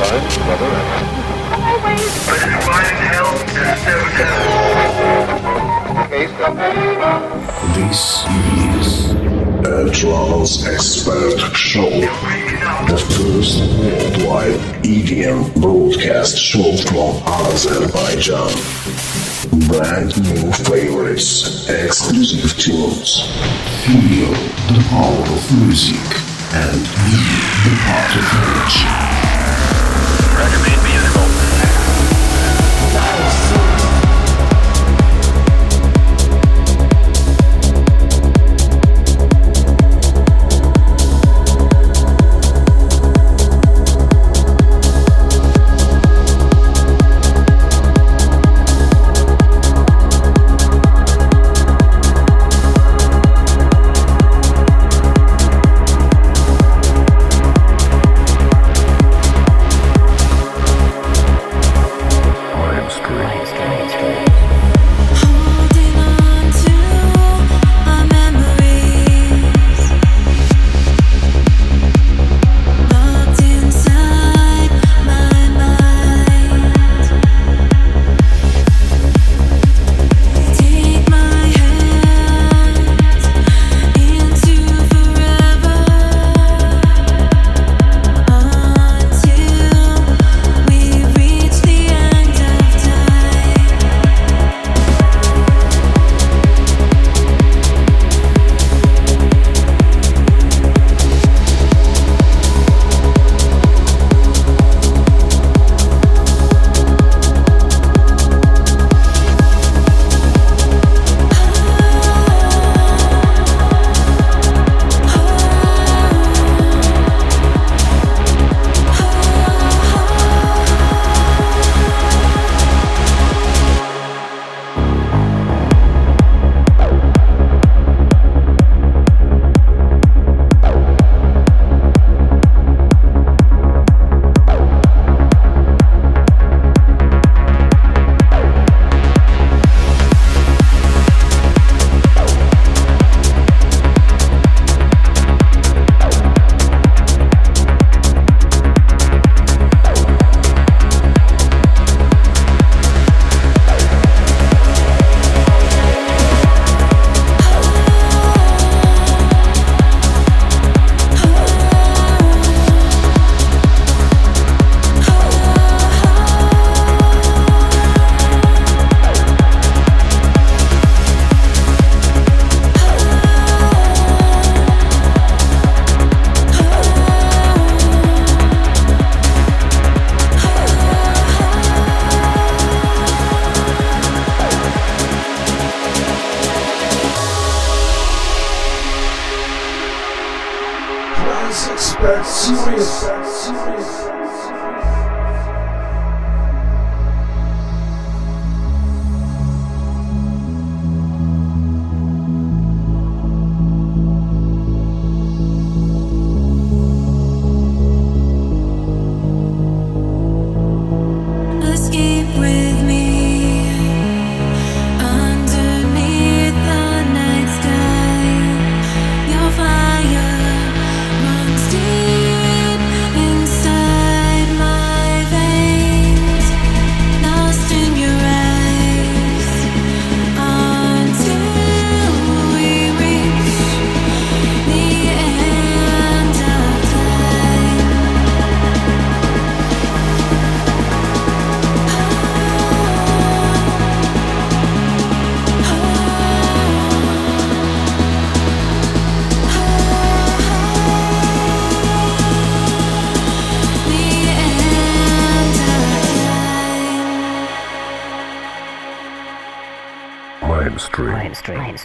This is a trance expert show. The first worldwide EDM broadcast show from Azerbaijan. Brand new favorites, exclusive tunes. Feel the power of music and be the part of energy. Record made musical.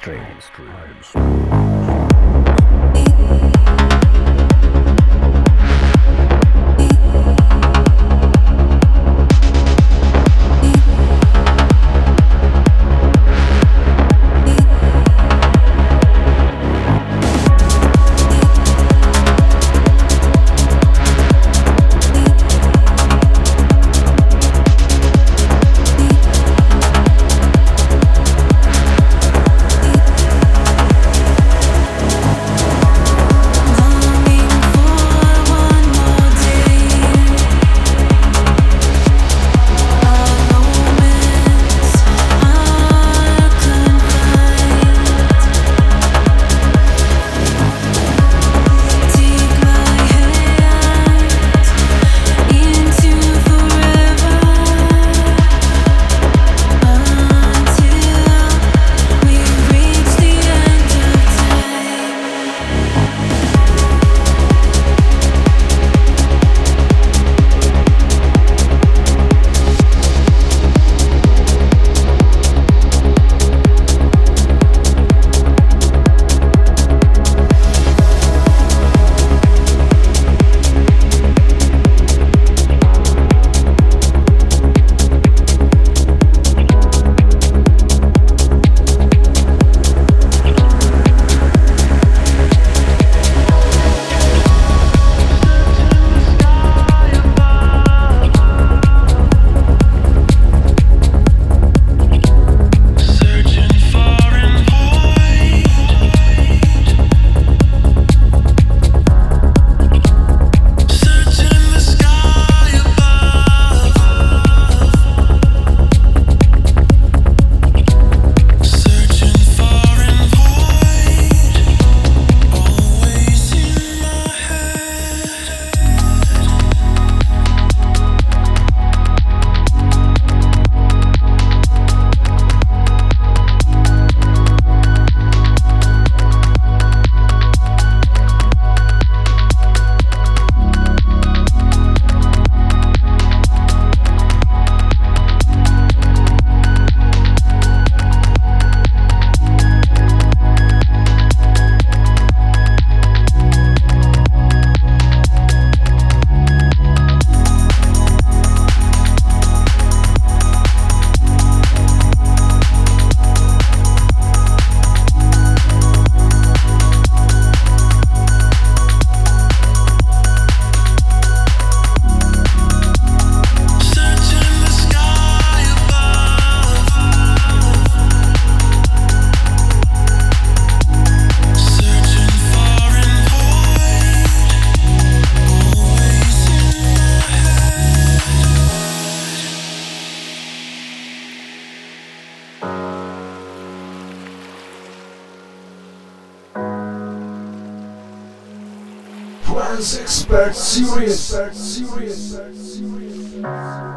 Mainstream. Mainstream. Expert Series. Searching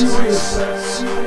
expect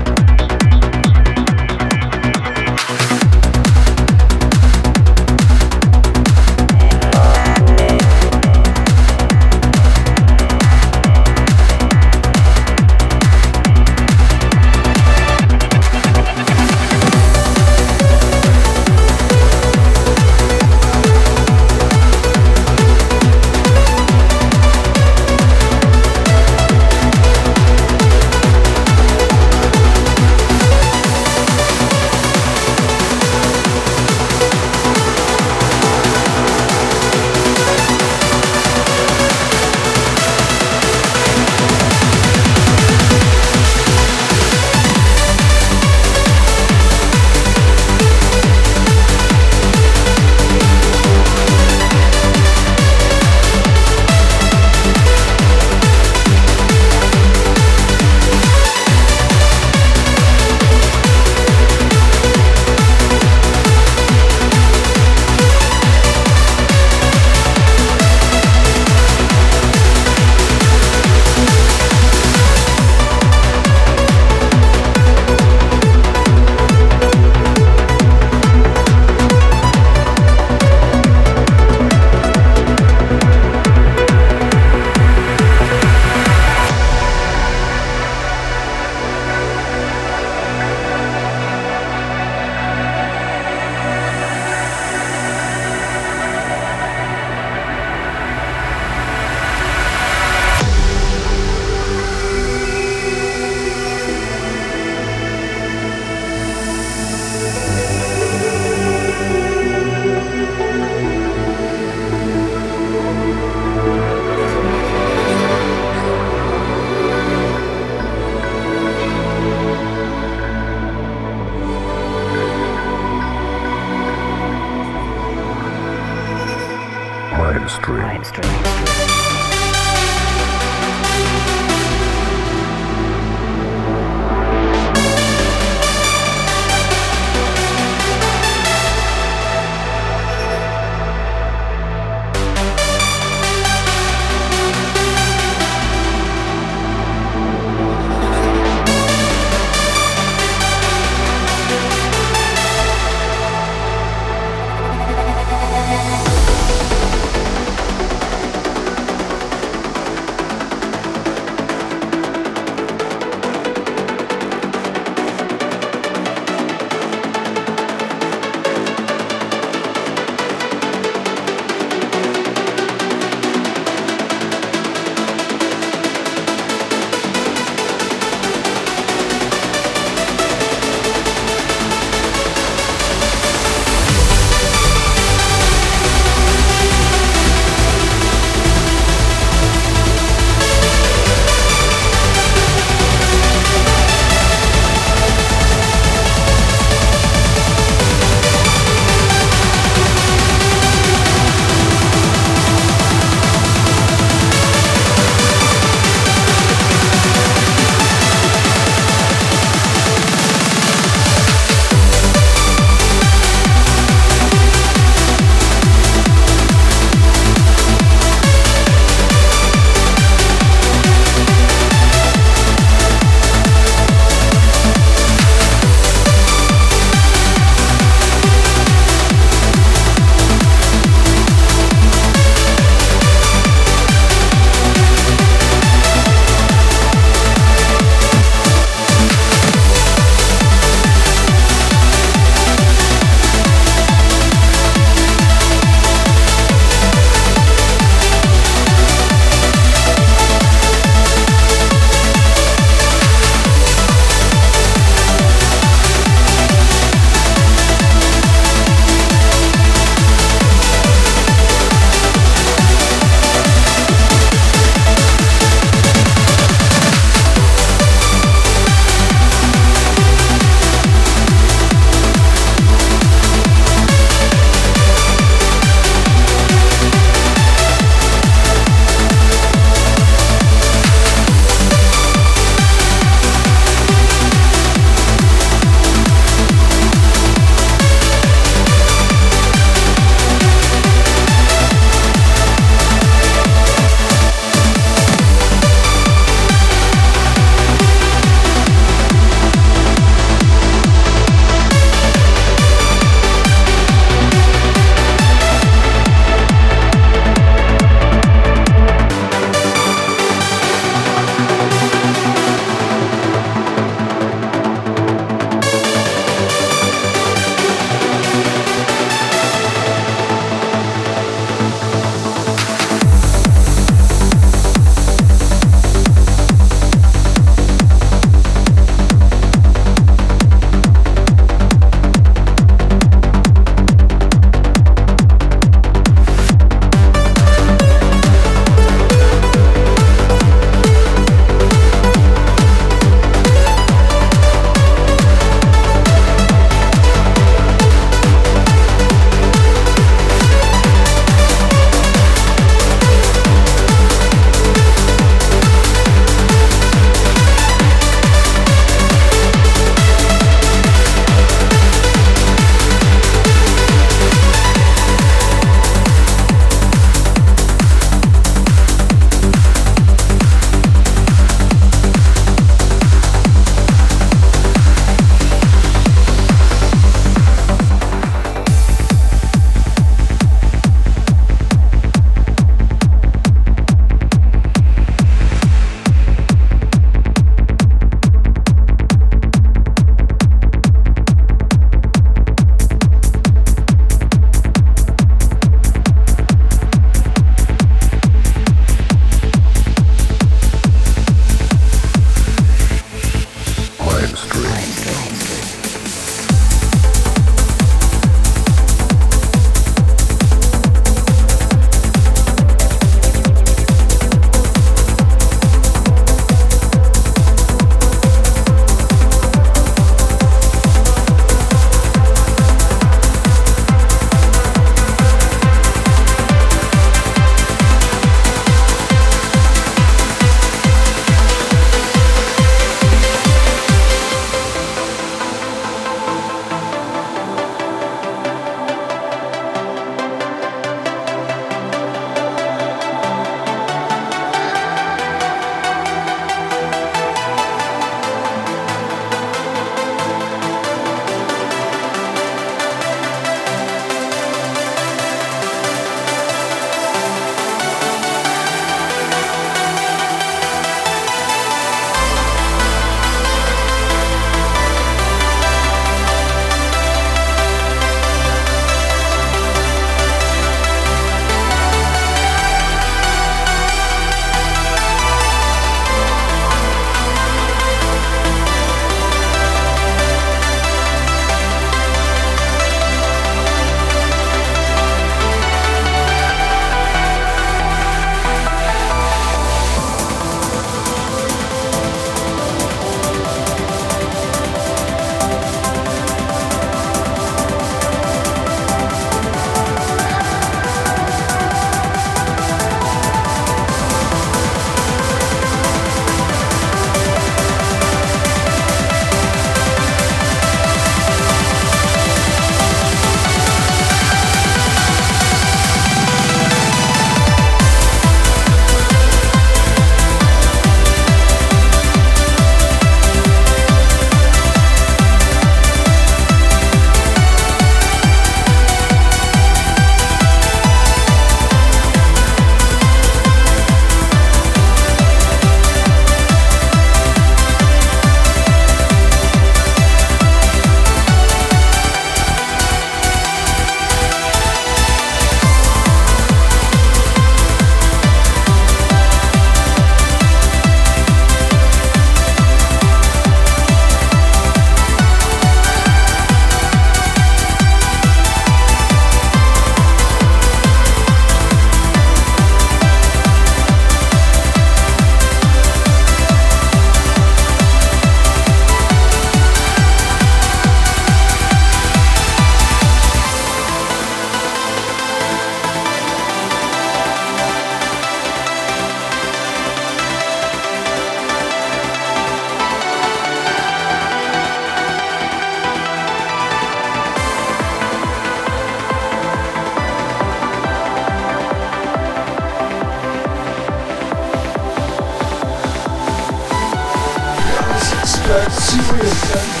expect serious.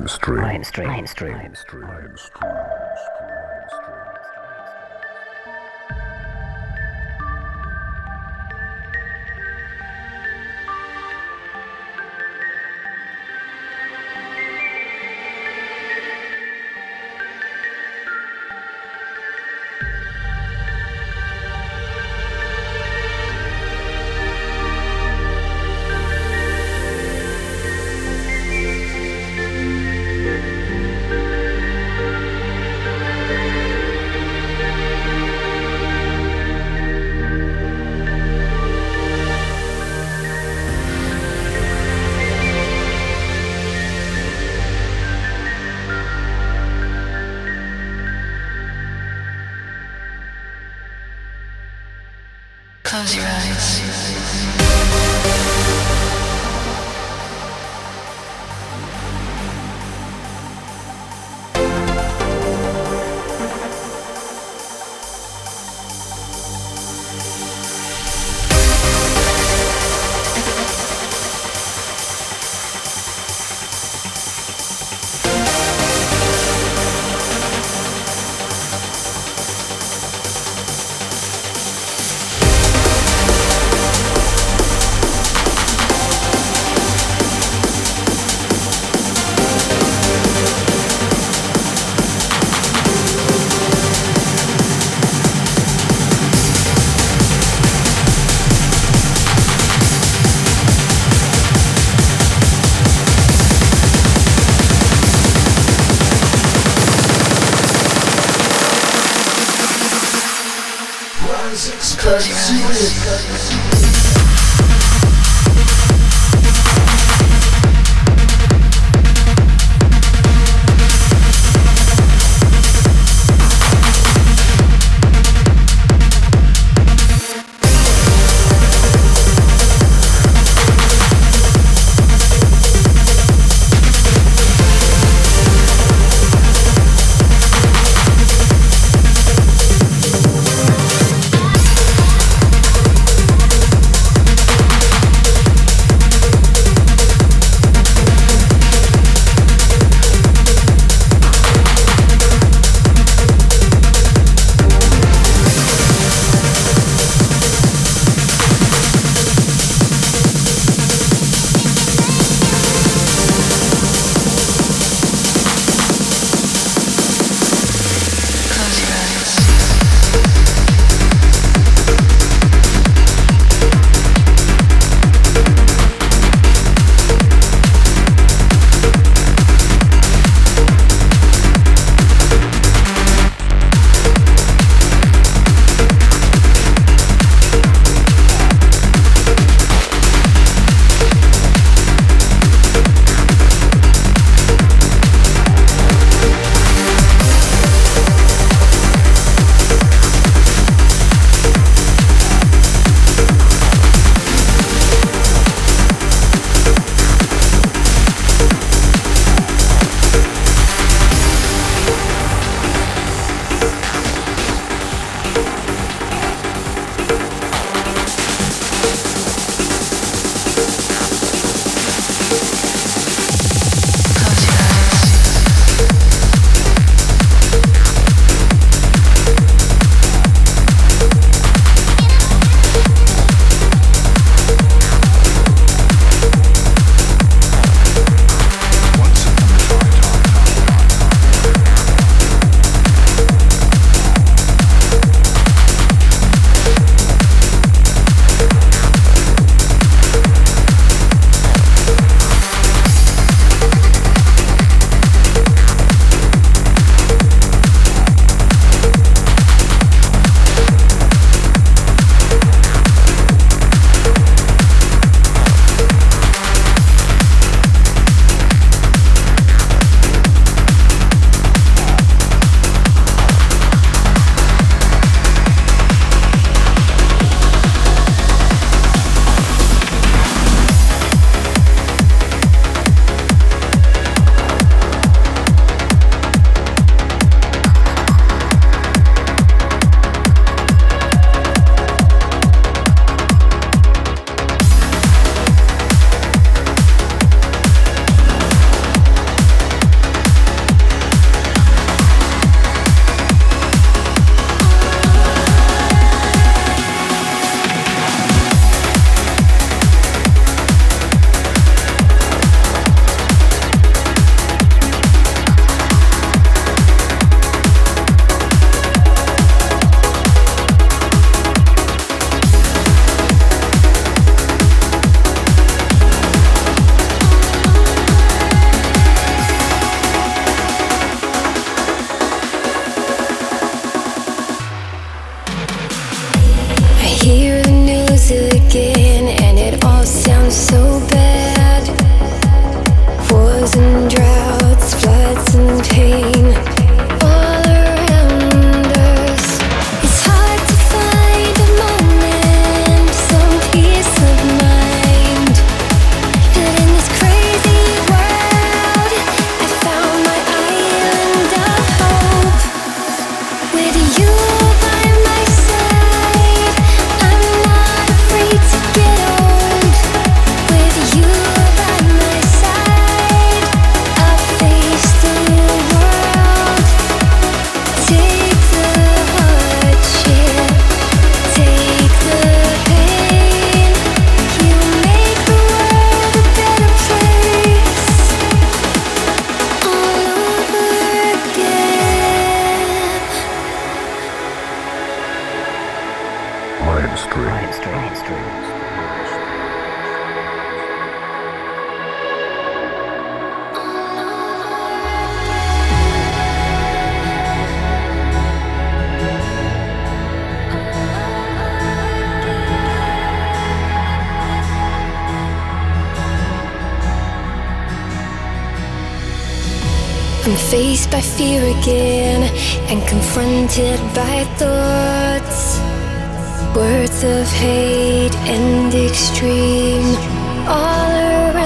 Mainstream. Mainstream. Mainstream. Mainstream. Close I'm faced by fear again and confronted by thoughts, words of hate and extreme all around.